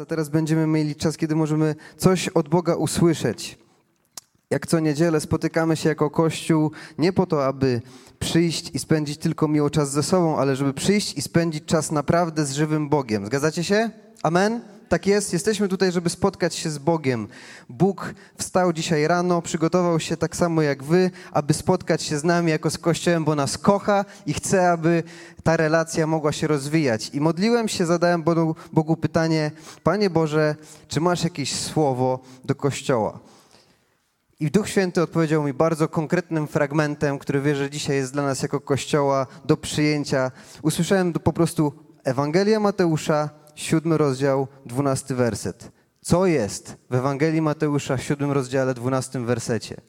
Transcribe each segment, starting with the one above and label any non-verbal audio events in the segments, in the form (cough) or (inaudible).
A teraz będziemy mieli czas, kiedy możemy coś od Boga usłyszeć. Jak co niedzielę spotykamy się jako Kościół nie po to, aby przyjść i spędzić tylko miło czas ze sobą, ale żeby przyjść i spędzić czas naprawdę z żywym Bogiem. Zgadzacie się? Amen? Tak jest, jesteśmy tutaj, żeby spotkać się z Bogiem. Bóg wstał dzisiaj rano, przygotował się tak samo jak wy, aby spotkać się z nami jako z Kościołem, bo nas kocha i chce, aby ta relacja mogła się rozwijać. I modliłem się, zadałem Bogu, Bogu pytanie, Panie Boże, czy masz jakieś słowo do Kościoła? I Duch Święty odpowiedział mi bardzo konkretnym fragmentem, który wierzę dzisiaj jest dla nas jako Kościoła do przyjęcia. Usłyszałem po prostu Ewangelia Mateusza, siódmy rozdział, dwunasty werset. Co jest w Ewangelii Mateusza, siódmym rozdziale, dwunastym wersecie?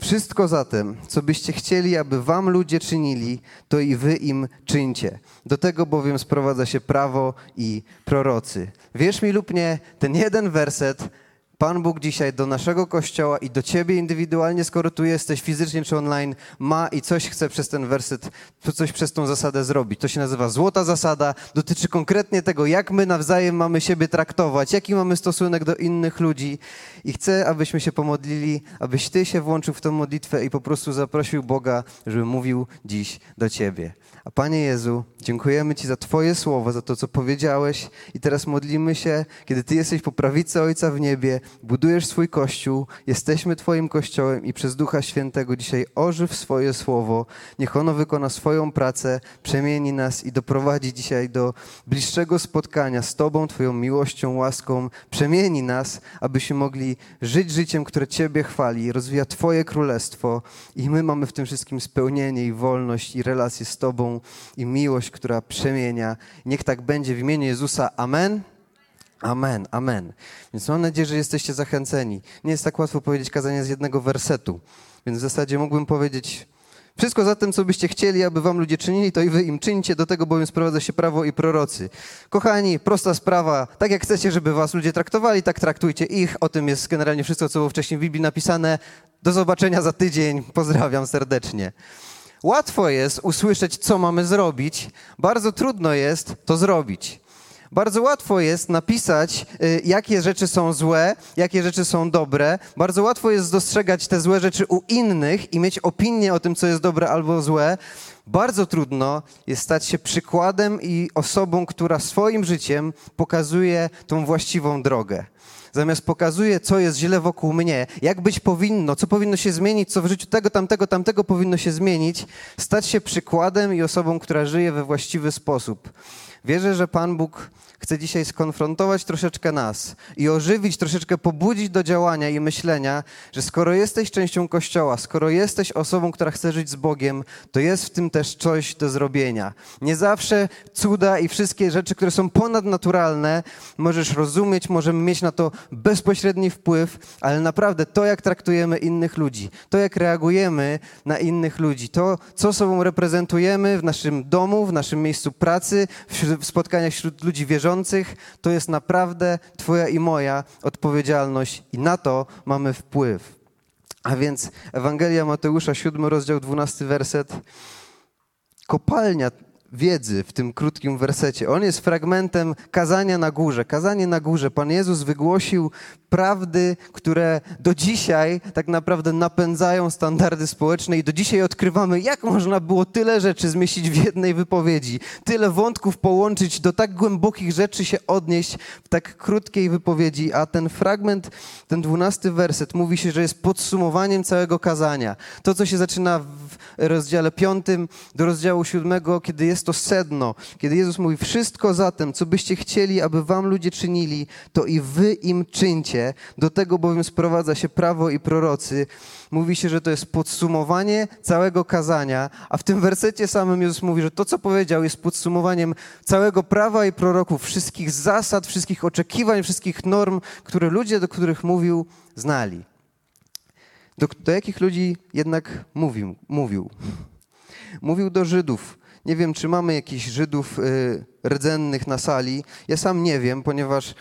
Wszystko zatem, co byście chcieli, aby wam ludzie czynili, to i wy im czyńcie. Do tego bowiem sprowadza się prawo i prorocy. Wierz mi lub nie, ten jeden werset Pan Bóg dzisiaj do naszego kościoła i do ciebie indywidualnie, skoro tu jesteś fizycznie czy online, ma i coś chce przez ten werset, coś przez tą zasadę zrobić. To się nazywa złota zasada, dotyczy konkretnie tego, jak my nawzajem mamy siebie traktować, jaki mamy stosunek do innych ludzi. I chcę, abyśmy się pomodlili, abyś ty się włączył w tę modlitwę i po prostu zaprosił Boga, żeby mówił dziś do ciebie. A Panie Jezu, dziękujemy Ci za Twoje słowo, za to, co powiedziałeś i teraz modlimy się, kiedy Ty jesteś po prawicy Ojca w niebie, budujesz swój Kościół, jesteśmy Twoim Kościołem i przez Ducha Świętego dzisiaj ożyw swoje słowo, niech ono wykona swoją pracę, przemieni nas i doprowadzi dzisiaj do bliższego spotkania z Tobą, Twoją miłością, łaską, przemieni nas, abyśmy mogli żyć życiem, które Ciebie chwali, rozwija Twoje królestwo i my mamy w tym wszystkim spełnienie i wolność i relacje z Tobą i miłość, która przemienia. Niech tak będzie w imieniu Jezusa. Amen. Amen, amen. Więc mam nadzieję, że jesteście zachęceni. Nie jest tak łatwo powiedzieć kazanie z jednego wersetu, więc w zasadzie mógłbym powiedzieć wszystko za tym, co byście chcieli, aby wam ludzie czynili, to i wy im czyńcie, do tego bowiem sprowadza się prawo i prorocy. Kochani, prosta sprawa, tak jak chcecie, żeby was ludzie traktowali, tak traktujcie ich. O tym jest generalnie wszystko, co było wcześniej w Biblii napisane. Do zobaczenia za tydzień. Pozdrawiam serdecznie. Łatwo jest usłyszeć, co mamy zrobić, bardzo trudno jest to zrobić. Bardzo łatwo jest napisać, y, jakie rzeczy są złe, jakie rzeczy są dobre. Bardzo łatwo jest dostrzegać te złe rzeczy u innych i mieć opinię o tym, co jest dobre albo złe. Bardzo trudno jest stać się przykładem i osobą, która swoim życiem pokazuje tą właściwą drogę zamiast pokazuje, co jest źle wokół mnie, jak być powinno, co powinno się zmienić, co w życiu tego, tamtego, tamtego powinno się zmienić, stać się przykładem i osobą, która żyje we właściwy sposób. Wierzę, że Pan Bóg chcę dzisiaj skonfrontować troszeczkę nas i ożywić, troszeczkę pobudzić do działania i myślenia, że skoro jesteś częścią Kościoła, skoro jesteś osobą, która chce żyć z Bogiem, to jest w tym też coś do zrobienia. Nie zawsze cuda i wszystkie rzeczy, które są ponadnaturalne, możesz rozumieć, możemy mieć na to bezpośredni wpływ, ale naprawdę to, jak traktujemy innych ludzi, to, jak reagujemy na innych ludzi, to, co sobą reprezentujemy w naszym domu, w naszym miejscu pracy, w spotkaniach wśród ludzi wierzących, wierzących, to jest naprawdę Twoja i moja odpowiedzialność i na to mamy wpływ. A więc Ewangelia Mateusza, 7 rozdział, 12 werset. Kopalnia wiedzy w tym krótkim wersecie. On jest fragmentem kazania na górze. Kazanie na górze. Pan Jezus wygłosił prawdy, które do dzisiaj tak naprawdę napędzają standardy społeczne i do dzisiaj odkrywamy, jak można było tyle rzeczy zmieścić w jednej wypowiedzi, tyle wątków połączyć, do tak głębokich rzeczy się odnieść w tak krótkiej wypowiedzi. A ten fragment, ten dwunasty werset mówi się, że jest podsumowaniem całego kazania. To, co się zaczyna w rozdziale piątym do rozdziału siódmego, kiedy jest to sedno, kiedy Jezus mówi, wszystko zatem, co byście chcieli, aby wam ludzie czynili, to i wy im czyńcie. Do tego bowiem sprowadza się prawo i prorocy. Mówi się, że to jest podsumowanie całego kazania, a w tym wersecie samym Jezus mówi, że to, co powiedział, jest podsumowaniem całego prawa i proroków, wszystkich zasad, wszystkich oczekiwań, wszystkich norm, które ludzie, do których mówił, znali. Do, do jakich ludzi jednak mówił? Mówił, mówił do Żydów, Nie wiem, czy mamy jakichś Żydów y, rdzennych na sali. Ja sam nie wiem, ponieważ y,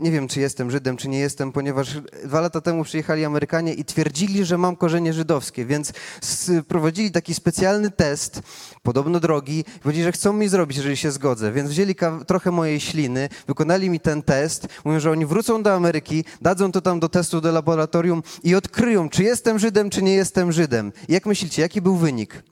nie wiem, czy jestem Żydem, czy nie jestem, ponieważ dwa lata temu przyjechali Amerykanie i twierdzili, że mam korzenie żydowskie, więc prowadzili taki specjalny test, podobno drogi, powiedzieli, że chcą mi zrobić, jeżeli się zgodzę. Więc wzięli trochę mojej śliny, wykonali mi ten test, mówią, że oni wrócą do Ameryki, dadzą to tam do testu do laboratorium i odkryją, czy jestem Żydem, czy nie jestem Żydem. I jak myślicie, jaki był wynik?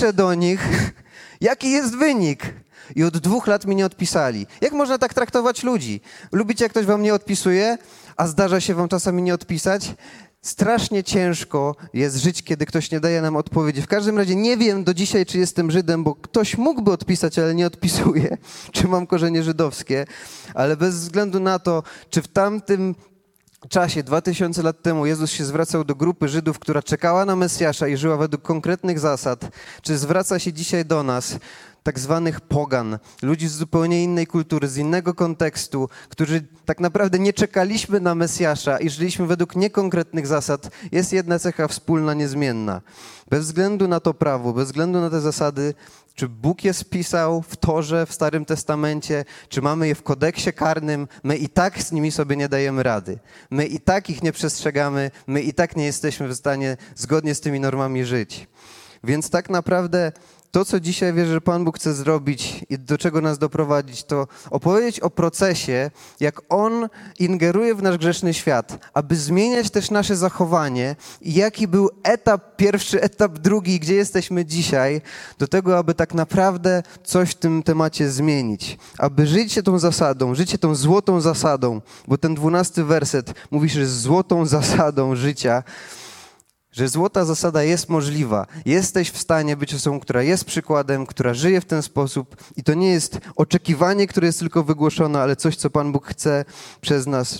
Piszę do nich, (laughs) jaki jest wynik. I od dwóch lat mi nie odpisali. Jak można tak traktować ludzi? Lubicie, jak ktoś wam nie odpisuje, a zdarza się wam czasami nie odpisać? Strasznie ciężko jest żyć, kiedy ktoś nie daje nam odpowiedzi. W każdym razie nie wiem do dzisiaj, czy jestem Żydem, bo ktoś mógłby odpisać, ale nie odpisuje, (laughs) czy mam korzenie żydowskie. Ale bez względu na to, czy w tamtym czasie, 2000 lat temu, Jezus się zwracał do grupy Żydów, która czekała na Mesjasza i żyła według konkretnych zasad, czy zwraca się dzisiaj do nas, tak zwanych pogan, ludzi z zupełnie innej kultury, z innego kontekstu, którzy tak naprawdę nie czekaliśmy na Mesjasza i żyliśmy według niekonkretnych zasad, jest jedna cecha wspólna, niezmienna. Bez względu na to prawo, bez względu na te zasady, czy Bóg je spisał w Torze, w Starym Testamencie, czy mamy je w kodeksie karnym, my i tak z nimi sobie nie dajemy rady. My i tak ich nie przestrzegamy, my i tak nie jesteśmy w stanie zgodnie z tymi normami żyć. Więc tak naprawdę to, co dzisiaj wierzę, że Pan Bóg chce zrobić i do czego nas doprowadzić, to opowiedzieć o procesie, jak On ingeruje w nasz grzeszny świat, aby zmieniać też nasze zachowanie i jaki był etap pierwszy, etap drugi, gdzie jesteśmy dzisiaj, do tego, aby tak naprawdę coś w tym temacie zmienić. Aby żyć się tą zasadą, żyć się tą złotą zasadą, bo ten dwunasty werset mówi, że złotą zasadą życia że złota zasada jest możliwa. Jesteś w stanie być osobą, która jest przykładem, która żyje w ten sposób i to nie jest oczekiwanie, które jest tylko wygłoszone, ale coś, co Pan Bóg chce przez nas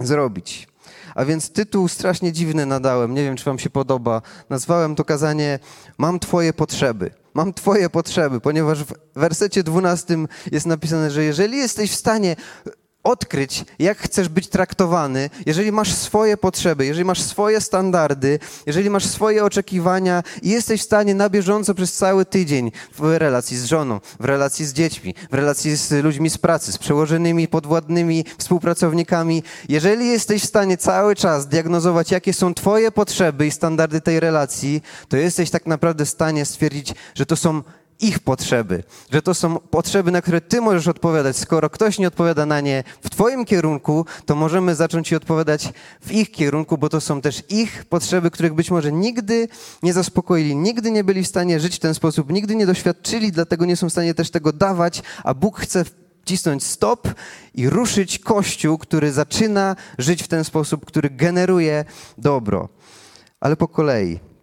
zrobić. A więc tytuł strasznie dziwny nadałem, nie wiem, czy Wam się podoba. Nazwałem to kazanie Mam Twoje potrzeby. Mam Twoje potrzeby, ponieważ w wersecie 12 jest napisane, że jeżeli jesteś w stanie odkryć, jak chcesz być traktowany, jeżeli masz swoje potrzeby, jeżeli masz swoje standardy, jeżeli masz swoje oczekiwania i jesteś w stanie na bieżąco przez cały tydzień w relacji z żoną, w relacji z dziećmi, w relacji z ludźmi z pracy, z przełożonymi, podwładnymi, współpracownikami, jeżeli jesteś w stanie cały czas diagnozować, jakie są Twoje potrzeby i standardy tej relacji, to jesteś tak naprawdę w stanie stwierdzić, że to są ich potrzeby, że to są potrzeby, na które ty możesz odpowiadać. Skoro ktoś nie odpowiada na nie w twoim kierunku, to możemy zacząć ci odpowiadać w ich kierunku, bo to są też ich potrzeby, których być może nigdy nie zaspokoili, nigdy nie byli w stanie żyć w ten sposób, nigdy nie doświadczyli, dlatego nie są w stanie też tego dawać, a Bóg chce wcisnąć stop i ruszyć Kościół, który zaczyna żyć w ten sposób, który generuje dobro. Ale po kolei.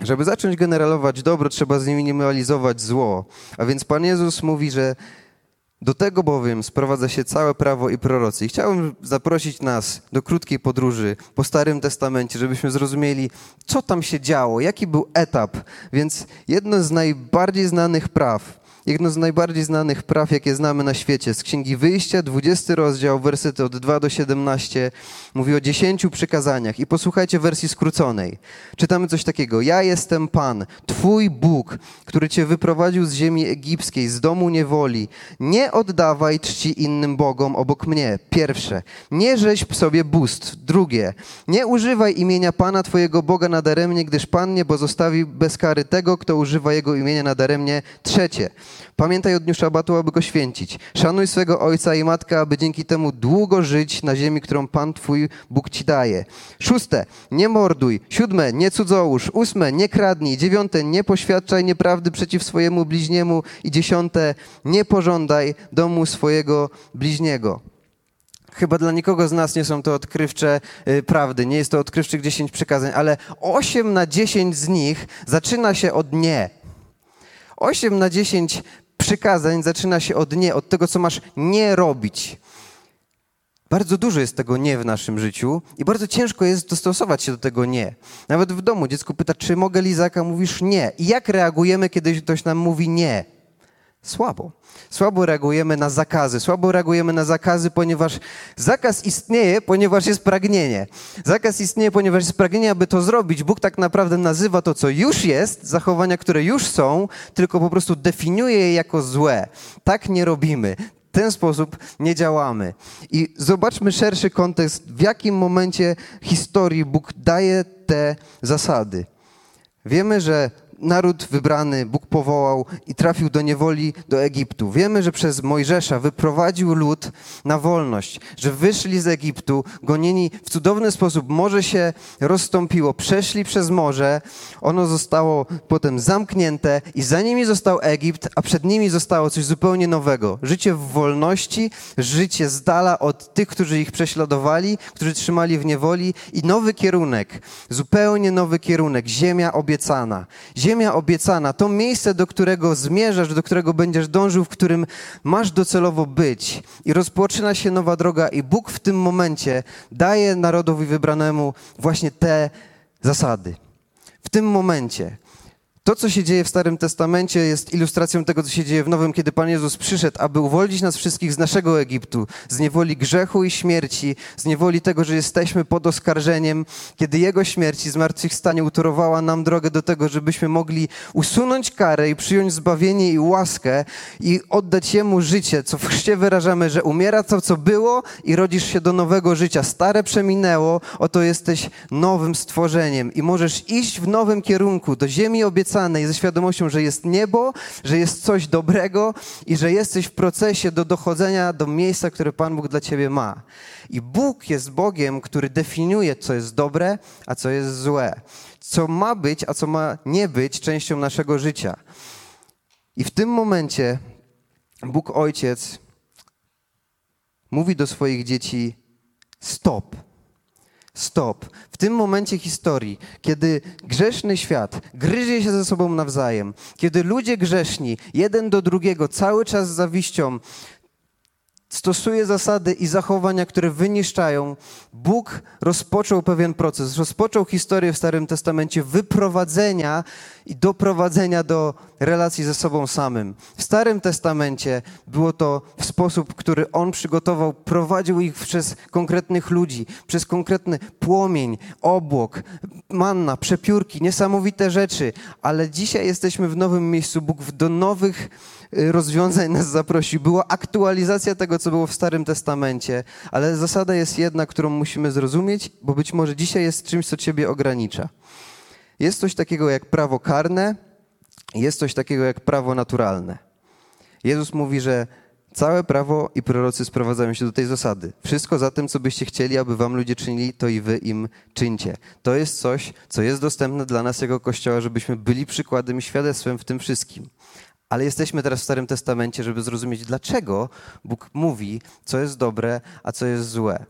Żeby zacząć generować dobro, trzeba zminimalizować zło. A więc Pan Jezus mówi, że do tego bowiem sprowadza się całe prawo i prorocy. I chciałbym zaprosić nas do krótkiej podróży po Starym Testamencie, żebyśmy zrozumieli, co tam się działo, jaki był etap. Więc jedno z najbardziej znanych praw jedno z najbardziej znanych praw, jakie znamy na świecie. Z Księgi Wyjścia, 20 rozdział, wersety od 2 do 17, mówi o dziesięciu przykazaniach. I posłuchajcie wersji skróconej. Czytamy coś takiego. Ja jestem Pan, Twój Bóg, który Cię wyprowadził z ziemi egipskiej, z domu niewoli. Nie oddawaj czci innym bogom obok mnie. Pierwsze. Nie rzeźb sobie bóstw. Drugie. Nie używaj imienia Pana Twojego Boga nadaremnie, gdyż Pan nie pozostawi bez kary tego, kto używa Jego imienia nadaremnie. Trzecie. Pamiętaj o dniu szabatu, aby go święcić. Szanuj swego ojca i matkę, aby dzięki temu długo żyć na ziemi, którą Pan Twój Bóg Ci daje. Szóste, nie morduj. Siódme, nie cudzołóż. Ósme, nie kradnij. Dziewiąte, nie poświadczaj nieprawdy przeciw swojemu bliźniemu. I dziesiąte, nie pożądaj domu swojego bliźniego. Chyba dla nikogo z nas nie są to odkrywcze y, prawdy, nie jest to odkrywczych dziesięć przykazań, ale osiem na dziesięć z nich zaczyna się od nie. 8 na 10 przykazań zaczyna się od nie, od tego, co masz nie robić. Bardzo dużo jest tego nie w naszym życiu i bardzo ciężko jest dostosować się do tego nie. Nawet w domu dziecko pyta, czy mogę lizaka, mówisz nie. I jak reagujemy, kiedy ktoś nam mówi nie? Słabo. Słabo reagujemy na zakazy. Słabo reagujemy na zakazy, ponieważ zakaz istnieje, ponieważ jest pragnienie. Zakaz istnieje, ponieważ jest pragnienie, aby to zrobić. Bóg tak naprawdę nazywa to, co już jest, zachowania, które już są, tylko po prostu definiuje je jako złe. Tak nie robimy. W ten sposób nie działamy. I zobaczmy szerszy kontekst, w jakim momencie historii Bóg daje te zasady. Wiemy, że naród wybrany Bóg powołał i trafił do niewoli do Egiptu. Wiemy, że przez Mojżesza wyprowadził lud na wolność, że wyszli z Egiptu, gonieni w cudowny sposób. Morze się rozstąpiło, przeszli przez morze, ono zostało potem zamknięte i za nimi został Egipt, a przed nimi zostało coś zupełnie nowego. Życie w wolności, życie z dala od tych, którzy ich prześladowali, którzy trzymali w niewoli i nowy kierunek, zupełnie nowy kierunek, ziemia obiecana. Ziemia obiecana, to miejsce, do którego zmierzasz, do którego będziesz dążył, w którym masz docelowo być. I rozpoczyna się nowa droga, i Bóg w tym momencie daje narodowi wybranemu właśnie te zasady. W tym momencie to, co się dzieje w Starym Testamencie, jest ilustracją tego, co się dzieje w Nowym, kiedy Pan Jezus przyszedł, aby uwolnić nas wszystkich z naszego Egiptu, z niewoli grzechu i śmierci, z niewoli tego, że jesteśmy pod oskarżeniem, kiedy Jego śmierć i zmartwychwstanie utorowała nam drogę do tego, żebyśmy mogli usunąć karę i przyjąć zbawienie i łaskę i oddać Jemu życie, co w chrzcie wyrażamy, że umiera to, co było i rodzisz się do nowego życia. Stare przeminęło, oto jesteś nowym stworzeniem i możesz iść w nowym kierunku, do ziemi obiecanej, ze świadomością, że jest niebo, że jest coś dobrego i że jesteś w procesie do dochodzenia do miejsca, które Pan Bóg dla ciebie ma. I Bóg jest Bogiem, który definiuje, co jest dobre, a co jest złe, co ma być, a co ma nie być częścią naszego życia. I w tym momencie Bóg Ojciec mówi do swoich dzieci: stop. Stop. W tym momencie historii, kiedy grzeszny świat gryzie się ze sobą nawzajem, kiedy ludzie grzeszni jeden do drugiego cały czas z zawiścią stosuje zasady i zachowania, które wyniszczają, Bóg rozpoczął pewien proces, rozpoczął historię w Starym Testamencie wyprowadzenia i doprowadzenia do relacji ze sobą samym. W Starym Testamencie było to w sposób, który On przygotował, prowadził ich przez konkretnych ludzi, przez konkretny płomień, obłok, manna, przepiórki, niesamowite rzeczy, ale dzisiaj jesteśmy w nowym miejscu. Bóg do nowych rozwiązań nas zaprosił. Była aktualizacja tego, co było w Starym Testamencie, ale zasada jest jedna, którą musimy zrozumieć, bo być może dzisiaj jest czymś, co Ciebie ogranicza. Jest coś takiego jak prawo karne, jest coś takiego jak prawo naturalne. Jezus mówi, że całe prawo i prorocy sprowadzają się do tej zasady. Wszystko za tym, co byście chcieli, aby wam ludzie czynili, to i wy im czyńcie. To jest coś, co jest dostępne dla nas jako Kościoła, żebyśmy byli przykładem i świadectwem w tym wszystkim. Ale jesteśmy teraz w Starym Testamencie, żeby zrozumieć, dlaczego Bóg mówi, co jest dobre, a co jest złe.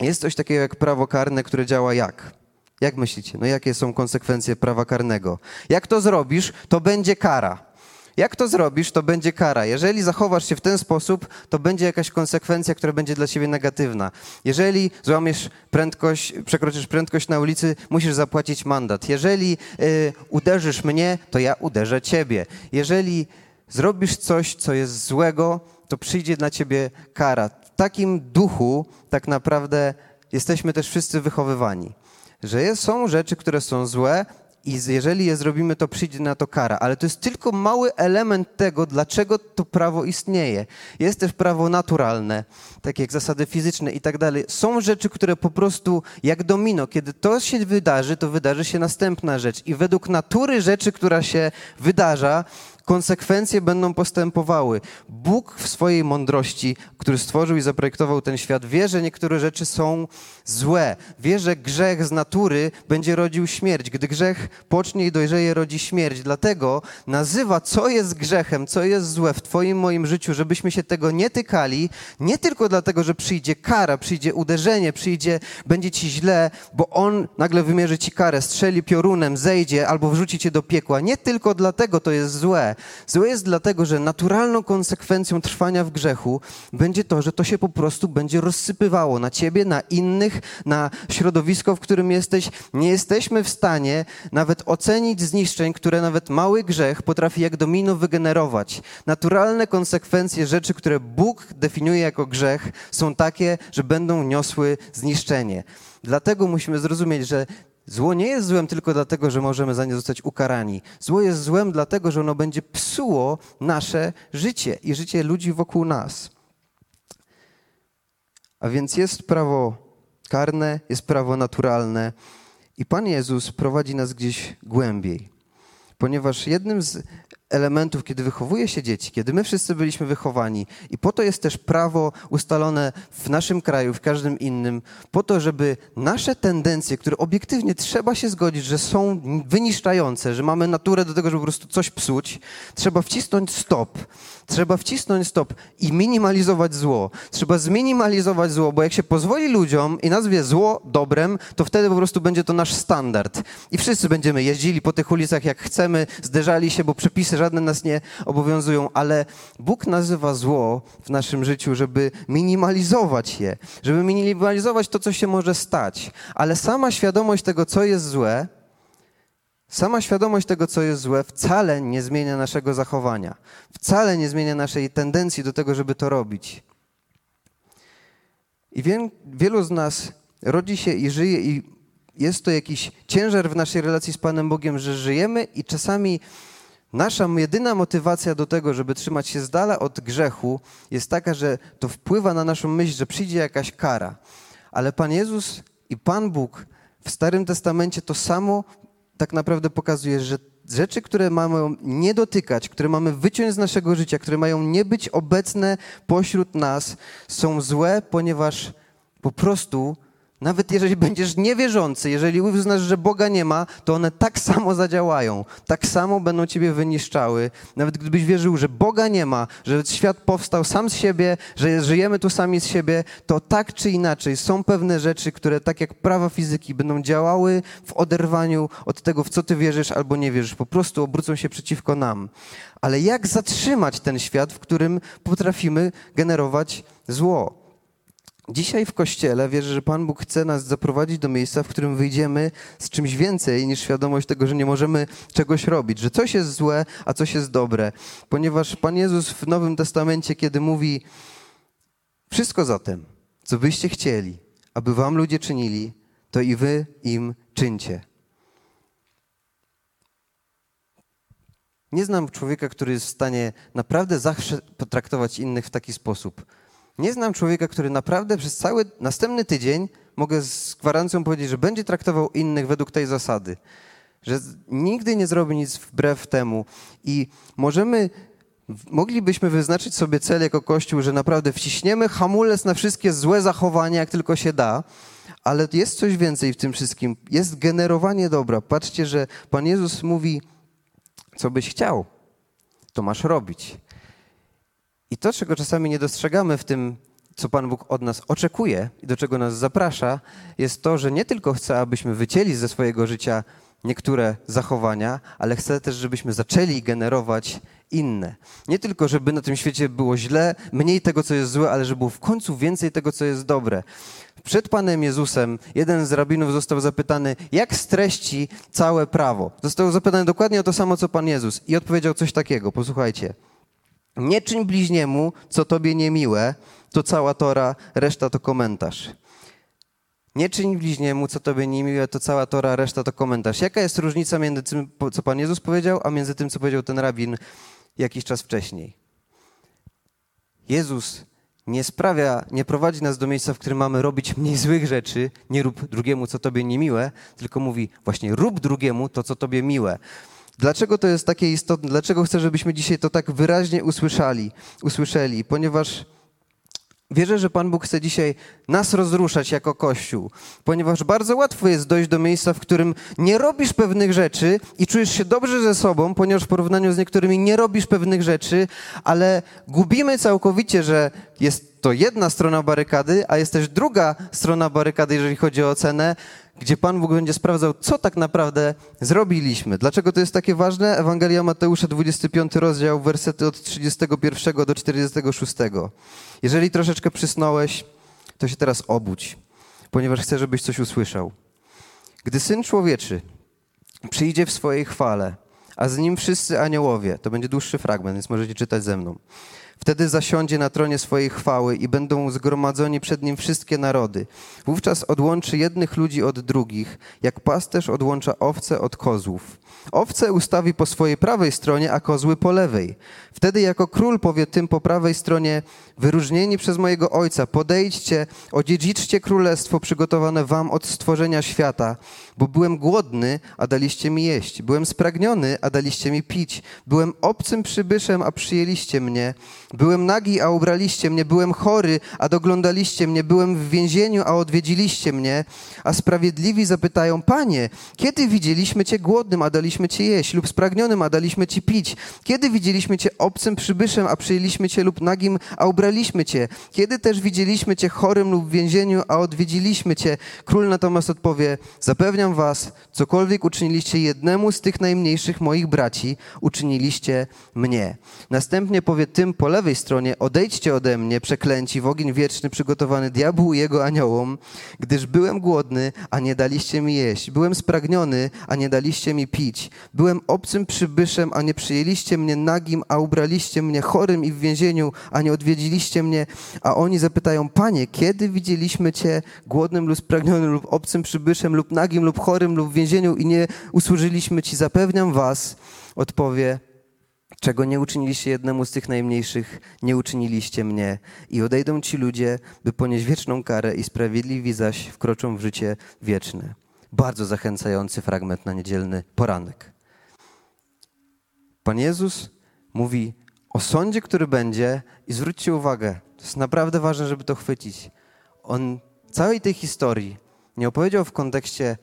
Jest coś takiego jak prawo karne, które działa jak? Jak myślicie? No jakie są konsekwencje prawa karnego? Jak to zrobisz, to będzie kara. Jak to zrobisz, to będzie kara. Jeżeli zachowasz się w ten sposób, to będzie jakaś konsekwencja, która będzie dla ciebie negatywna. Jeżeli złamiesz prędkość, przekroczysz prędkość na ulicy, musisz zapłacić mandat. Jeżeli y, uderzysz mnie, to ja uderzę ciebie. Jeżeli zrobisz coś, co jest złego, to przyjdzie na ciebie kara. W takim duchu tak naprawdę jesteśmy też wszyscy wychowywani że są rzeczy, które są złe i jeżeli je zrobimy, to przyjdzie na to kara. Ale to jest tylko mały element tego, dlaczego to prawo istnieje. Jest też prawo naturalne, takie jak zasady fizyczne i tak dalej. Są rzeczy, które po prostu jak domino, kiedy to się wydarzy, to wydarzy się następna rzecz. I według natury rzeczy, która się wydarza, konsekwencje będą postępowały. Bóg w swojej mądrości, który stworzył i zaprojektował ten świat, wie, że niektóre rzeczy są złe. Wie, że grzech z natury będzie rodził śmierć. Gdy grzech pocznie i dojrzeje, rodzi śmierć. Dlatego nazywa, co jest grzechem, co jest złe w Twoim, moim życiu, żebyśmy się tego nie tykali, nie tylko dlatego, że przyjdzie kara, przyjdzie uderzenie, przyjdzie, będzie Ci źle, bo On nagle wymierzy Ci karę, strzeli piorunem, zejdzie albo wrzuci Cię do piekła. Nie tylko dlatego to jest złe, złe? Jest dlatego, że naturalną konsekwencją trwania w grzechu będzie to, że to się po prostu będzie rozsypywało na ciebie, na innych, na środowisko, w którym jesteś. Nie jesteśmy w stanie nawet ocenić zniszczeń, które nawet mały grzech potrafi jak domino wygenerować. Naturalne konsekwencje rzeczy, które Bóg definiuje jako grzech, są takie, że będą niosły zniszczenie. Dlatego musimy zrozumieć, że Zło nie jest złem tylko dlatego, że możemy za nie zostać ukarani. Zło jest złem dlatego, że ono będzie psuło nasze życie i życie ludzi wokół nas. A więc jest prawo karne, jest prawo naturalne i Pan Jezus prowadzi nas gdzieś głębiej. Ponieważ jednym z elementów, kiedy wychowuje się dzieci, kiedy my wszyscy byliśmy wychowani i po to jest też prawo ustalone w naszym kraju, w każdym innym, po to, żeby nasze tendencje, które obiektywnie trzeba się zgodzić, że są wyniszczające, że mamy naturę do tego, żeby po prostu coś psuć, trzeba wcisnąć stop. Trzeba wcisnąć stop i minimalizować zło. Trzeba zminimalizować zło, bo jak się pozwoli ludziom i nazwie zło dobrem, to wtedy po prostu będzie to nasz standard. I wszyscy będziemy jeździli po tych ulicach jak chcemy, zderzali się, bo przepisy żadne nas nie obowiązują, ale Bóg nazywa zło w naszym życiu, żeby minimalizować je, żeby minimalizować to, co się może stać. Ale sama świadomość tego, co jest złe, Sama świadomość tego, co jest złe, wcale nie zmienia naszego zachowania, wcale nie zmienia naszej tendencji do tego, żeby to robić. I wie, wielu z nas rodzi się i żyje, i jest to jakiś ciężar w naszej relacji z Panem Bogiem, że żyjemy i czasami nasza jedyna motywacja do tego, żeby trzymać się z dala od grzechu, jest taka, że to wpływa na naszą myśl, że przyjdzie jakaś kara. Ale Pan Jezus i Pan Bóg w Starym Testamencie to samo tak naprawdę pokazuje, że rzeczy, które mamy nie dotykać, które mamy wyciąć z naszego życia, które mają nie być obecne pośród nas, są złe, ponieważ po prostu nawet jeżeli będziesz niewierzący, jeżeli uznasz, że Boga nie ma, to one tak samo zadziałają, tak samo będą ciebie wyniszczały. Nawet gdybyś wierzył, że Boga nie ma, że świat powstał sam z siebie, że żyjemy tu sami z siebie, to tak czy inaczej są pewne rzeczy, które tak jak prawa fizyki będą działały w oderwaniu od tego, w co ty wierzysz albo nie wierzysz. Po prostu obrócą się przeciwko nam. Ale jak zatrzymać ten świat, w którym potrafimy generować zło? Dzisiaj w Kościele wierzę, że Pan Bóg chce nas zaprowadzić do miejsca, w którym wyjdziemy z czymś więcej niż świadomość tego, że nie możemy czegoś robić, że coś jest złe, a coś jest dobre. Ponieważ Pan Jezus w Nowym Testamencie, kiedy mówi wszystko zatem, co byście chcieli, aby wam ludzie czynili, to i wy im czyńcie. Nie znam człowieka, który jest w stanie naprawdę zawsze potraktować innych w taki sposób nie znam człowieka, który naprawdę przez cały następny tydzień mogę z gwarancją powiedzieć, że będzie traktował innych według tej zasady. Że nigdy nie zrobi nic wbrew temu. I możemy, moglibyśmy wyznaczyć sobie cel jako Kościół, że naprawdę wciśniemy hamulec na wszystkie złe zachowania, jak tylko się da. Ale jest coś więcej w tym wszystkim. Jest generowanie dobra. Patrzcie, że Pan Jezus mówi, co byś chciał, to masz robić. I to, czego czasami nie dostrzegamy w tym, co Pan Bóg od nas oczekuje i do czego nas zaprasza, jest to, że nie tylko chce, abyśmy wycięli ze swojego życia niektóre zachowania, ale chce też, żebyśmy zaczęli generować inne. Nie tylko, żeby na tym świecie było źle, mniej tego, co jest złe, ale żeby było w końcu więcej tego, co jest dobre. Przed Panem Jezusem jeden z rabinów został zapytany, jak streści całe prawo. Został zapytany dokładnie o to samo, co Pan Jezus i odpowiedział coś takiego. Posłuchajcie. Nie czyń bliźniemu, co tobie niemiłe, to cała Tora, reszta to komentarz. Nie czyń bliźniemu, co tobie niemiłe, to cała Tora, reszta to komentarz. Jaka jest różnica między tym, co Pan Jezus powiedział, a między tym, co powiedział ten rabin jakiś czas wcześniej? Jezus nie sprawia, nie prowadzi nas do miejsca, w którym mamy robić mniej złych rzeczy, nie rób drugiemu, co tobie niemiłe, tylko mówi właśnie rób drugiemu to, co tobie miłe. Dlaczego to jest takie istotne? Dlaczego chcę, żebyśmy dzisiaj to tak wyraźnie usłyszeli? usłyszeli? Ponieważ wierzę, że Pan Bóg chce dzisiaj nas rozruszać jako Kościół, ponieważ bardzo łatwo jest dojść do miejsca, w którym nie robisz pewnych rzeczy i czujesz się dobrze ze sobą, ponieważ w porównaniu z niektórymi nie robisz pewnych rzeczy, ale gubimy całkowicie, że jest to jedna strona barykady, a jest też druga strona barykady, jeżeli chodzi o ocenę, gdzie Pan Bóg będzie sprawdzał, co tak naprawdę zrobiliśmy. Dlaczego to jest takie ważne? Ewangelia Mateusza, 25 rozdział, wersety od 31 do 46. Jeżeli troszeczkę przysnąłeś, to się teraz obudź, ponieważ chcę, żebyś coś usłyszał. Gdy Syn Człowieczy przyjdzie w swojej chwale, a z nim wszyscy aniołowie, to będzie dłuższy fragment, więc możecie czytać ze mną. Wtedy zasiądzie na tronie swojej chwały i będą zgromadzeni przed nim wszystkie narody. Wówczas odłączy jednych ludzi od drugich, jak pasterz odłącza owce od kozłów. Owce ustawi po swojej prawej stronie, a kozły po lewej. Wtedy jako król powie tym po prawej stronie, wyróżnieni przez mojego ojca, podejdźcie, odziedziczcie królestwo przygotowane wam od stworzenia świata, bo byłem głodny, a daliście mi jeść, byłem spragniony, a daliście mi pić, byłem obcym przybyszem, a przyjęliście mnie, byłem nagi, a ubraliście mnie, byłem chory, a doglądaliście mnie, byłem w więzieniu, a odwiedziliście mnie, a sprawiedliwi zapytają, panie, kiedy widzieliśmy cię głodnym, a daliśmy ci jeść, lub spragnionym, a daliśmy ci pić, kiedy widzieliśmy cię obcym przybyszem, a przyjęliśmy cię, lub nagim, a ubraliśmy cię, kiedy też widzieliśmy cię chorym lub w więzieniu, a odwiedziliśmy cię. Król natomiast odpowie, Zapewniam was, cokolwiek uczyniliście jednemu z tych najmniejszych moich braci, uczyniliście mnie. Następnie powie tym po lewej stronie, odejdźcie ode mnie, przeklęci, w ogień wieczny przygotowany diabłu i jego aniołom, gdyż byłem głodny, a nie daliście mi jeść. Byłem spragniony, a nie daliście mi pić. Byłem obcym przybyszem, a nie przyjęliście mnie nagim, a ubraliście mnie chorym i w więzieniu, a nie odwiedziliście mnie. A oni zapytają, panie, kiedy widzieliśmy cię głodnym lub spragnionym lub obcym przybyszem lub nagim lub chorym lub w więzieniu i nie usłużyliśmy Ci, zapewniam Was, odpowie, czego nie uczyniliście jednemu z tych najmniejszych, nie uczyniliście mnie. I odejdą ci ludzie, by ponieść wieczną karę i sprawiedliwi zaś wkroczą w życie wieczne. Bardzo zachęcający fragment na niedzielny poranek. Pan Jezus mówi o sądzie, który będzie i zwróćcie uwagę, to jest naprawdę ważne, żeby to chwycić. On całej tej historii nie opowiedział w kontekście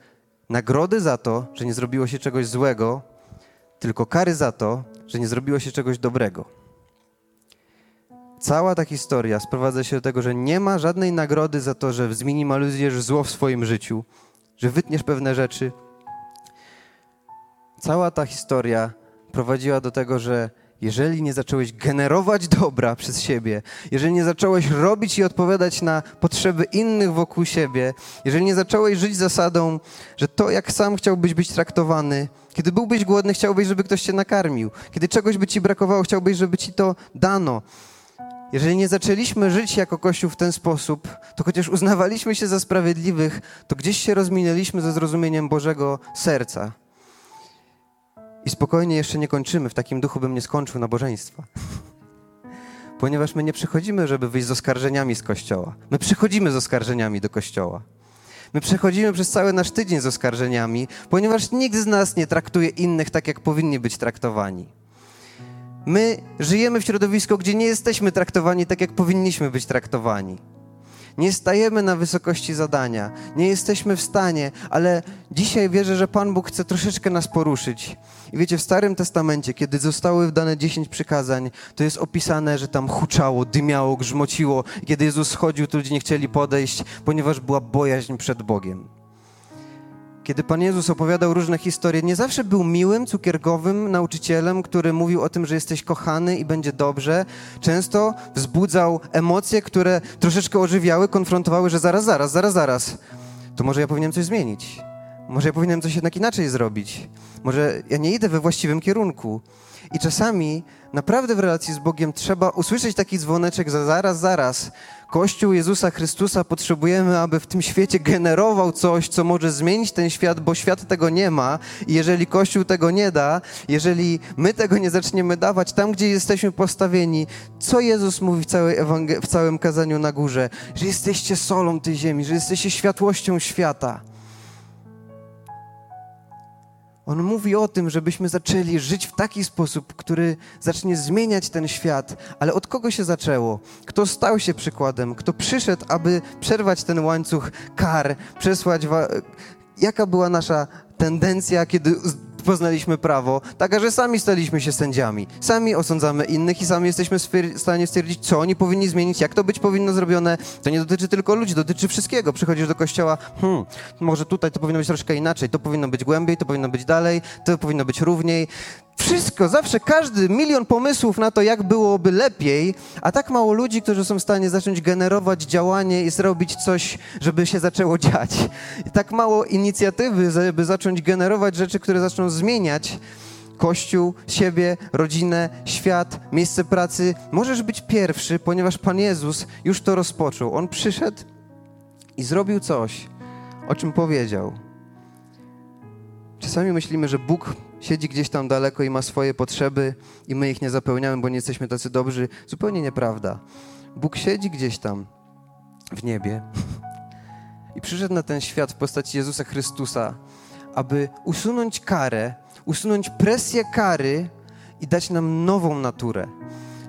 nagrody za to, że nie zrobiło się czegoś złego, tylko kary za to, że nie zrobiło się czegoś dobrego. Cała ta historia sprowadza się do tego, że nie ma żadnej nagrody za to, że zminimalizujesz zło w swoim życiu, że wytniesz pewne rzeczy. Cała ta historia prowadziła do tego, że jeżeli nie zacząłeś generować dobra przez siebie, jeżeli nie zacząłeś robić i odpowiadać na potrzeby innych wokół siebie, jeżeli nie zacząłeś żyć zasadą, że to, jak sam chciałbyś być traktowany, kiedy byłbyś głodny, chciałbyś, żeby ktoś cię nakarmił, kiedy czegoś by ci brakowało, chciałbyś, żeby ci to dano. Jeżeli nie zaczęliśmy żyć jako Kościół w ten sposób, to chociaż uznawaliśmy się za sprawiedliwych, to gdzieś się rozminęliśmy ze zrozumieniem Bożego serca. I spokojnie jeszcze nie kończymy, w takim duchu bym nie skończył nabożeństwa. (laughs) Ponieważ my nie przychodzimy, żeby wyjść z oskarżeniami z kościoła. My przychodzimy z oskarżeniami do kościoła. My przechodzimy przez cały nasz tydzień z oskarżeniami, ponieważ nikt z nas nie traktuje innych tak, jak powinni być traktowani. My żyjemy w środowisku, gdzie nie jesteśmy traktowani tak, jak powinniśmy być traktowani. Nie stajemy na wysokości zadania, nie jesteśmy w stanie, ale dzisiaj wierzę, że Pan Bóg chce troszeczkę nas poruszyć. I wiecie, w Starym Testamencie, kiedy zostały dane dziesięć przykazań, to jest opisane, że tam huczało, dymiało, grzmociło. Kiedy Jezus schodził, to ludzie nie chcieli podejść, ponieważ była bojaźń przed Bogiem. Kiedy Pan Jezus opowiadał różne historie, nie zawsze był miłym, cukierkowym nauczycielem, który mówił o tym, że jesteś kochany i będzie dobrze. Często wzbudzał emocje, które troszeczkę ożywiały, konfrontowały, że zaraz, zaraz, zaraz, zaraz. To może ja powinienem coś zmienić. Może ja powinienem coś jednak inaczej zrobić. Może ja nie idę we właściwym kierunku. I czasami naprawdę w relacji z Bogiem trzeba usłyszeć taki dzwoneczek za zaraz, zaraz. Kościół Jezusa Chrystusa potrzebujemy, aby w tym świecie generował coś, co może zmienić ten świat, bo świat tego nie ma. I jeżeli Kościół tego nie da, jeżeli my tego nie zaczniemy dawać tam, gdzie jesteśmy postawieni, co Jezus mówi w, całej w całym kazaniu na górze? Że jesteście solą tej ziemi, że jesteście światłością świata. On mówi o tym, żebyśmy zaczęli żyć w taki sposób, który zacznie zmieniać ten świat. Ale od kogo się zaczęło? Kto stał się przykładem? Kto przyszedł, aby przerwać ten łańcuch kar, przesłać. Jaka była nasza tendencja, kiedy poznaliśmy prawo, taka, że sami staliśmy się sędziami. Sami osądzamy innych i sami jesteśmy w stanie stwierdzić, co oni powinni zmienić, jak to być powinno zrobione. To nie dotyczy tylko ludzi, dotyczy wszystkiego. Przychodzisz do kościoła, hmm, może tutaj to powinno być troszkę inaczej, to powinno być głębiej, to powinno być dalej, to powinno być równiej. Wszystko, zawsze każdy, milion pomysłów na to, jak byłoby lepiej, a tak mało ludzi, którzy są w stanie zacząć generować działanie i zrobić coś, żeby się zaczęło dziać. I tak mało inicjatywy, żeby zacząć generować rzeczy, które zaczną zmieniać Kościół, siebie, rodzinę, świat, miejsce pracy. Możesz być pierwszy, ponieważ Pan Jezus już to rozpoczął. On przyszedł i zrobił coś, o czym powiedział. Czasami myślimy, że Bóg siedzi gdzieś tam daleko i ma swoje potrzeby i my ich nie zapełniamy, bo nie jesteśmy tacy dobrzy. Zupełnie nieprawda. Bóg siedzi gdzieś tam w niebie (laughs) i przyszedł na ten świat w postaci Jezusa Chrystusa, aby usunąć karę, usunąć presję kary i dać nam nową naturę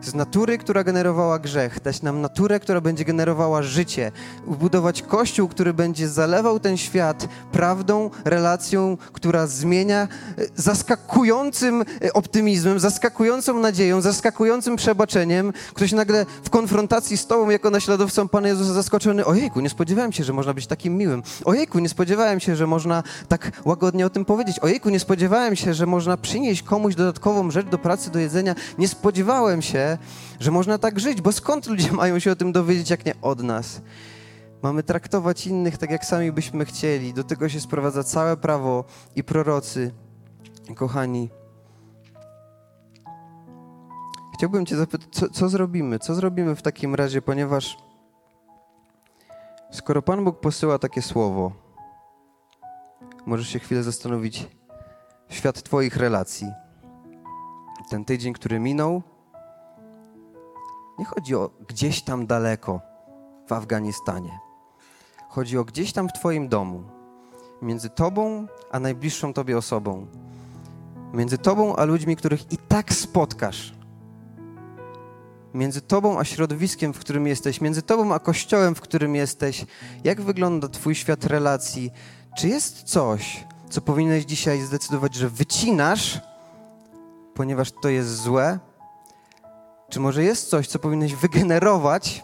z natury, która generowała grzech, dać nam naturę, która będzie generowała życie, budować kościół, który będzie zalewał ten świat prawdą, relacją, która zmienia e, zaskakującym e, optymizmem, zaskakującą nadzieją, zaskakującym przebaczeniem. Ktoś nagle w konfrontacji z tobą, jako naśladowcą Pana Jezusa zaskoczony, ojejku, nie spodziewałem się, że można być takim miłym. Ojejku, nie spodziewałem się, że można tak łagodnie o tym powiedzieć. Ojejku, nie spodziewałem się, że można przynieść komuś dodatkową rzecz do pracy, do jedzenia. Nie spodziewałem się, że można tak żyć, bo skąd ludzie (laughs) mają się o tym dowiedzieć, jak nie od nas? Mamy traktować innych tak, jak sami byśmy chcieli. Do tego się sprowadza całe prawo i prorocy. Kochani, chciałbym Cię zapytać, co, co zrobimy? Co zrobimy w takim razie, ponieważ skoro Pan Bóg posyła takie słowo, możesz się chwilę zastanowić, świat Twoich relacji. Ten tydzień, który minął, nie chodzi o gdzieś tam daleko w Afganistanie. Chodzi o gdzieś tam w Twoim domu, między Tobą a najbliższą Tobie osobą, między Tobą a ludźmi, których i tak spotkasz, między Tobą a środowiskiem, w którym jesteś, między Tobą a kościołem, w którym jesteś. Jak wygląda Twój świat relacji? Czy jest coś, co powinieneś dzisiaj zdecydować, że wycinasz, ponieważ to jest złe? Czy może jest coś, co powinieneś wygenerować,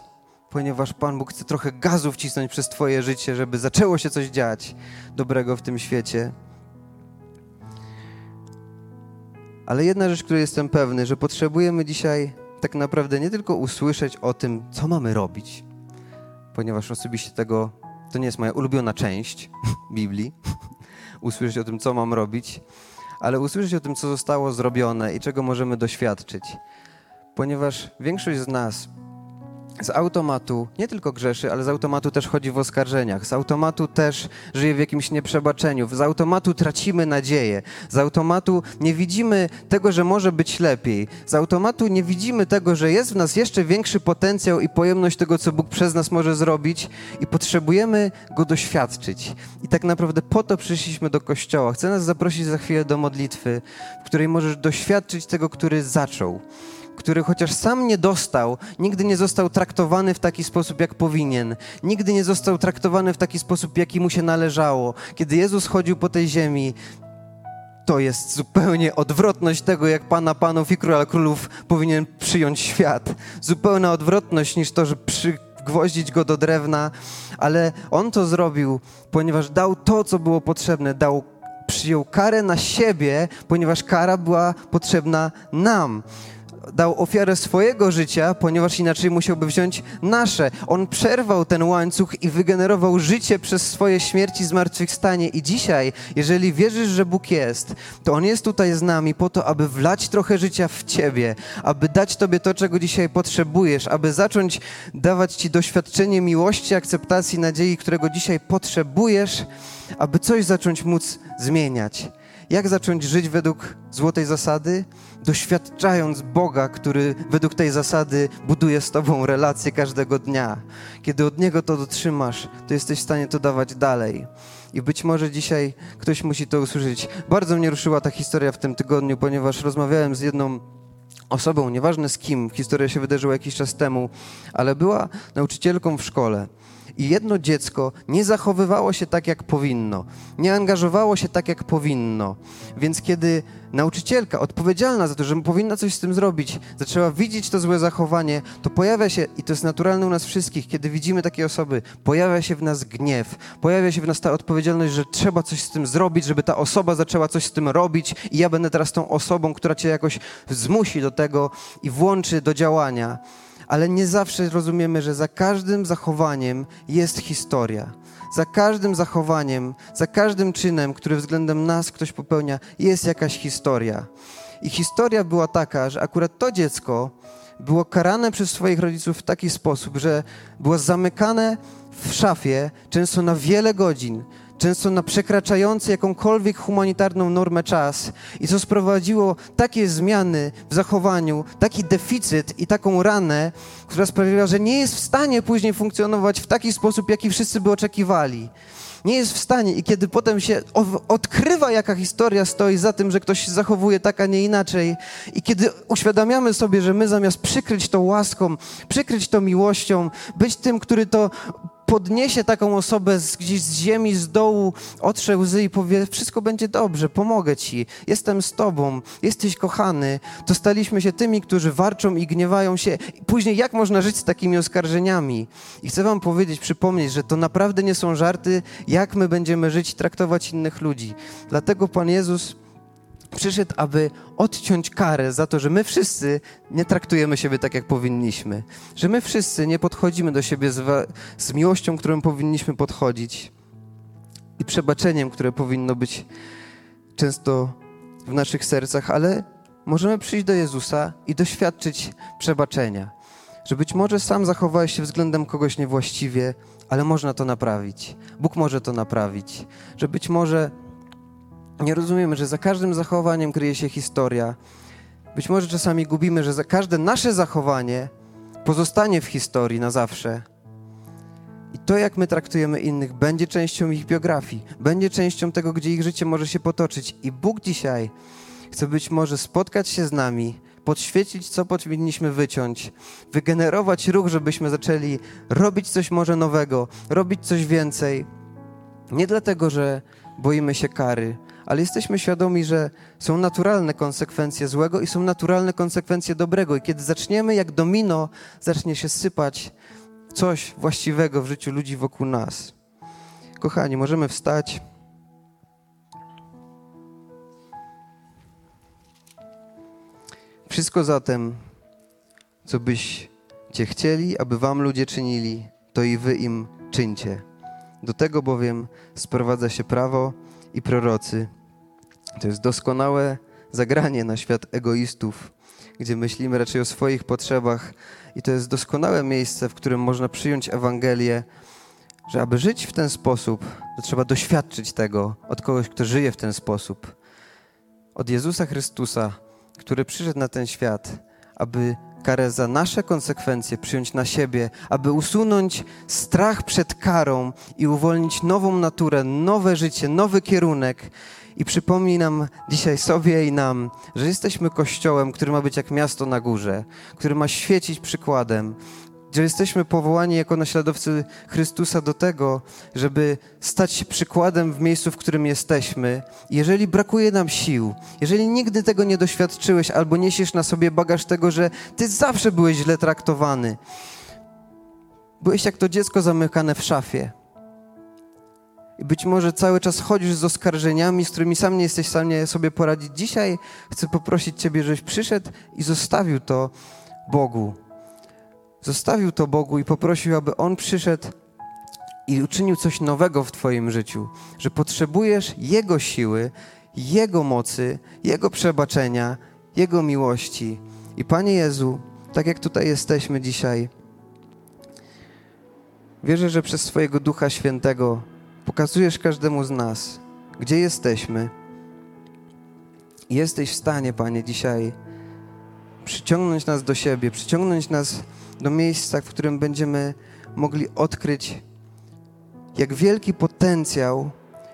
ponieważ Pan Bóg chce trochę gazu wcisnąć przez Twoje życie, żeby zaczęło się coś dziać dobrego w tym świecie? Ale jedna rzecz, której jestem pewny, że potrzebujemy dzisiaj tak naprawdę nie tylko usłyszeć o tym, co mamy robić, ponieważ osobiście tego to nie jest moja ulubiona część (laughs) Biblii, (laughs) usłyszeć o tym, co mam robić, ale usłyszeć o tym, co zostało zrobione i czego możemy doświadczyć ponieważ większość z nas z automatu nie tylko grzeszy, ale z automatu też chodzi w oskarżeniach, z automatu też żyje w jakimś nieprzebaczeniu, z automatu tracimy nadzieję, z automatu nie widzimy tego, że może być lepiej, z automatu nie widzimy tego, że jest w nas jeszcze większy potencjał i pojemność tego, co Bóg przez nas może zrobić i potrzebujemy go doświadczyć. I tak naprawdę po to przyszliśmy do Kościoła. Chcę nas zaprosić za chwilę do modlitwy, w której możesz doświadczyć tego, który zaczął który chociaż sam nie dostał, nigdy nie został traktowany w taki sposób, jak powinien. Nigdy nie został traktowany w taki sposób, jaki mu się należało. Kiedy Jezus chodził po tej ziemi, to jest zupełnie odwrotność tego, jak Pana Panów i Króla Królów powinien przyjąć świat. Zupełna odwrotność niż to, że przygwoździć go do drewna, ale On to zrobił, ponieważ dał to, co było potrzebne, dał przyjął karę na siebie, ponieważ kara była potrzebna nam dał ofiarę swojego życia, ponieważ inaczej musiałby wziąć nasze. On przerwał ten łańcuch i wygenerował życie przez swoje śmierci zmartwychwstanie. I dzisiaj, jeżeli wierzysz, że Bóg jest, to On jest tutaj z nami po to, aby wlać trochę życia w Ciebie, aby dać Tobie to, czego dzisiaj potrzebujesz, aby zacząć dawać Ci doświadczenie miłości, akceptacji, nadziei, którego dzisiaj potrzebujesz, aby coś zacząć móc zmieniać. Jak zacząć żyć według złotej zasady? Doświadczając Boga, który według tej zasady buduje z Tobą relacje każdego dnia. Kiedy od Niego to dotrzymasz, to jesteś w stanie to dawać dalej. I być może dzisiaj ktoś musi to usłyszeć. Bardzo mnie ruszyła ta historia w tym tygodniu, ponieważ rozmawiałem z jedną osobą, nieważne z kim, historia się wydarzyła jakiś czas temu, ale była nauczycielką w szkole. I jedno dziecko nie zachowywało się tak, jak powinno, nie angażowało się tak, jak powinno. Więc kiedy nauczycielka odpowiedzialna za to, że powinna coś z tym zrobić, zaczęła widzieć to złe zachowanie, to pojawia się, i to jest naturalne u nas wszystkich, kiedy widzimy takie osoby, pojawia się w nas gniew, pojawia się w nas ta odpowiedzialność, że trzeba coś z tym zrobić, żeby ta osoba zaczęła coś z tym robić i ja będę teraz tą osobą, która cię jakoś zmusi do tego i włączy do działania ale nie zawsze rozumiemy, że za każdym zachowaniem jest historia. Za każdym zachowaniem, za każdym czynem, który względem nas ktoś popełnia, jest jakaś historia. I historia była taka, że akurat to dziecko było karane przez swoich rodziców w taki sposób, że było zamykane w szafie, często na wiele godzin, często na przekraczający jakąkolwiek humanitarną normę czas i co sprowadziło takie zmiany w zachowaniu, taki deficyt i taką ranę, która sprawiła, że nie jest w stanie później funkcjonować w taki sposób, jaki wszyscy by oczekiwali. Nie jest w stanie i kiedy potem się odkrywa, jaka historia stoi za tym, że ktoś się zachowuje tak, a nie inaczej i kiedy uświadamiamy sobie, że my zamiast przykryć to łaską, przykryć to miłością, być tym, który to podniesie taką osobę z, gdzieś z ziemi, z dołu, otrze łzy i powie, wszystko będzie dobrze, pomogę ci, jestem z tobą, jesteś kochany, to staliśmy się tymi, którzy warczą i gniewają się. Później jak można żyć z takimi oskarżeniami? I chcę wam powiedzieć, przypomnieć, że to naprawdę nie są żarty, jak my będziemy żyć i traktować innych ludzi. Dlatego Pan Jezus przyszedł, aby odciąć karę za to, że my wszyscy nie traktujemy siebie tak, jak powinniśmy. Że my wszyscy nie podchodzimy do siebie z, z miłością, którą powinniśmy podchodzić i przebaczeniem, które powinno być często w naszych sercach, ale możemy przyjść do Jezusa i doświadczyć przebaczenia. Że być może sam zachowałeś się względem kogoś niewłaściwie, ale można to naprawić. Bóg może to naprawić. Że być może nie rozumiemy, że za każdym zachowaniem kryje się historia. Być może czasami gubimy, że każde nasze zachowanie pozostanie w historii na zawsze. I to, jak my traktujemy innych, będzie częścią ich biografii, będzie częścią tego, gdzie ich życie może się potoczyć. I Bóg dzisiaj chce być może spotkać się z nami, podświecić, co powinniśmy wyciąć, wygenerować ruch, żebyśmy zaczęli robić coś może nowego, robić coś więcej. Nie dlatego, że boimy się kary, ale jesteśmy świadomi, że są naturalne konsekwencje złego i są naturalne konsekwencje dobrego. I kiedy zaczniemy, jak domino, zacznie się sypać coś właściwego w życiu ludzi wokół nas. Kochani, możemy wstać. Wszystko zatem, co byście chcieli, aby wam ludzie czynili, to i wy im czyńcie. Do tego bowiem sprowadza się prawo i prorocy. To jest doskonałe zagranie na świat egoistów, gdzie myślimy raczej o swoich potrzebach, i to jest doskonałe miejsce, w którym można przyjąć Ewangelię, że aby żyć w ten sposób, to trzeba doświadczyć tego od kogoś, kto żyje w ten sposób. Od Jezusa Chrystusa, który przyszedł na ten świat, aby karę za nasze konsekwencje przyjąć na siebie, aby usunąć strach przed karą i uwolnić nową naturę, nowe życie, nowy kierunek. I przypomnij nam dzisiaj sobie i nam, że jesteśmy kościołem, który ma być jak miasto na górze, który ma świecić przykładem, że jesteśmy powołani jako naśladowcy Chrystusa do tego, żeby stać się przykładem w miejscu, w którym jesteśmy. Jeżeli brakuje nam sił, jeżeli nigdy tego nie doświadczyłeś albo niesiesz na sobie bagaż tego, że ty zawsze byłeś źle traktowany, byłeś jak to dziecko zamykane w szafie. I być może cały czas chodzisz z oskarżeniami, z którymi sam nie jesteś w stanie sobie poradzić. Dzisiaj chcę poprosić Ciebie, żebyś przyszedł i zostawił to Bogu zostawił to Bogu i poprosił, aby On przyszedł i uczynił coś nowego w Twoim życiu, że potrzebujesz Jego siły, Jego mocy, Jego przebaczenia, Jego miłości. I Panie Jezu, tak jak tutaj jesteśmy dzisiaj, wierzę, że przez swojego Ducha Świętego pokazujesz każdemu z nas, gdzie jesteśmy. Jesteś w stanie, Panie, dzisiaj przyciągnąć nas do siebie, przyciągnąć nas do miejsca, w którym będziemy mogli odkryć, jak wielki potencjał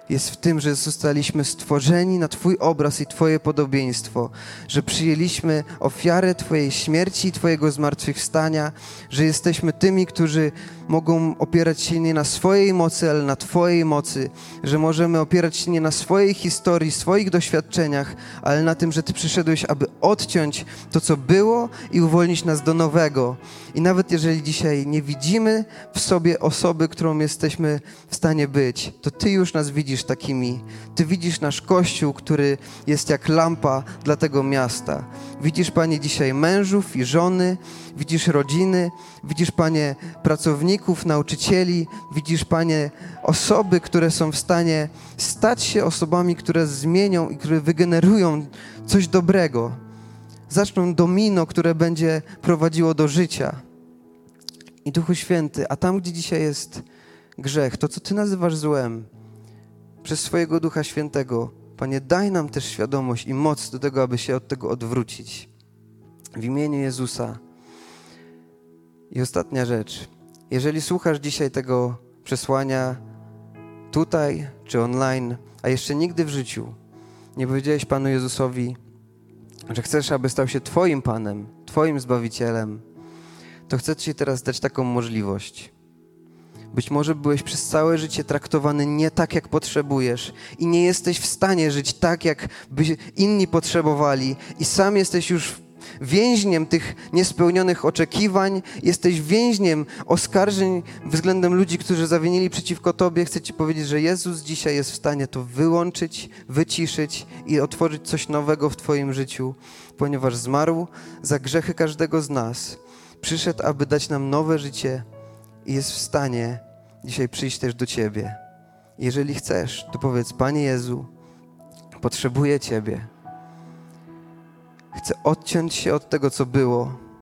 jest w tym, że zostaliśmy stworzeni na Twój obraz i Twoje podobieństwo, że przyjęliśmy ofiarę Twojej śmierci i Twojego zmartwychwstania, że jesteśmy tymi, którzy mogą opierać się nie na swojej mocy, ale na Twojej mocy, że możemy opierać się nie na swojej historii, swoich doświadczeniach, ale na tym, że Ty przyszedłeś, aby odciąć to, co było i uwolnić nas do nowego. I nawet jeżeli dzisiaj nie widzimy w sobie osoby, którą jesteśmy w stanie być, to Ty już nas widzisz takimi. Ty widzisz nasz Kościół, który jest jak lampa dla tego miasta. Widzisz, Panie, dzisiaj mężów i żony, widzisz rodziny, widzisz, Panie, pracowników, nauczycieli, widzisz, Panie, osoby, które są w stanie stać się osobami, które zmienią i które wygenerują coś dobrego. Zaczną domino, które będzie prowadziło do życia. I Duchu Święty, a tam, gdzie dzisiaj jest grzech, to co Ty nazywasz złem, przez swojego Ducha Świętego, Panie, daj nam też świadomość i moc do tego, aby się od tego odwrócić. W imieniu Jezusa. I ostatnia rzecz. Jeżeli słuchasz dzisiaj tego przesłania tutaj czy online, a jeszcze nigdy w życiu nie powiedziałeś Panu Jezusowi, że chcesz, aby stał się Twoim Panem, Twoim Zbawicielem, to chcę Ci teraz dać taką możliwość. Być może byłeś przez całe życie traktowany nie tak, jak potrzebujesz i nie jesteś w stanie żyć tak, jak by inni potrzebowali, i sam jesteś już więźniem tych niespełnionych oczekiwań, jesteś więźniem oskarżeń względem ludzi, którzy zawinili przeciwko Tobie. Chcę Ci powiedzieć, że Jezus dzisiaj jest w stanie to wyłączyć, wyciszyć i otworzyć coś nowego w Twoim życiu, ponieważ zmarł za grzechy każdego z nas. Przyszedł, aby dać nam nowe życie i jest w stanie dzisiaj przyjść też do Ciebie. Jeżeli chcesz, to powiedz, Panie Jezu, potrzebuję Ciebie. Chcę odciąć się od tego, co było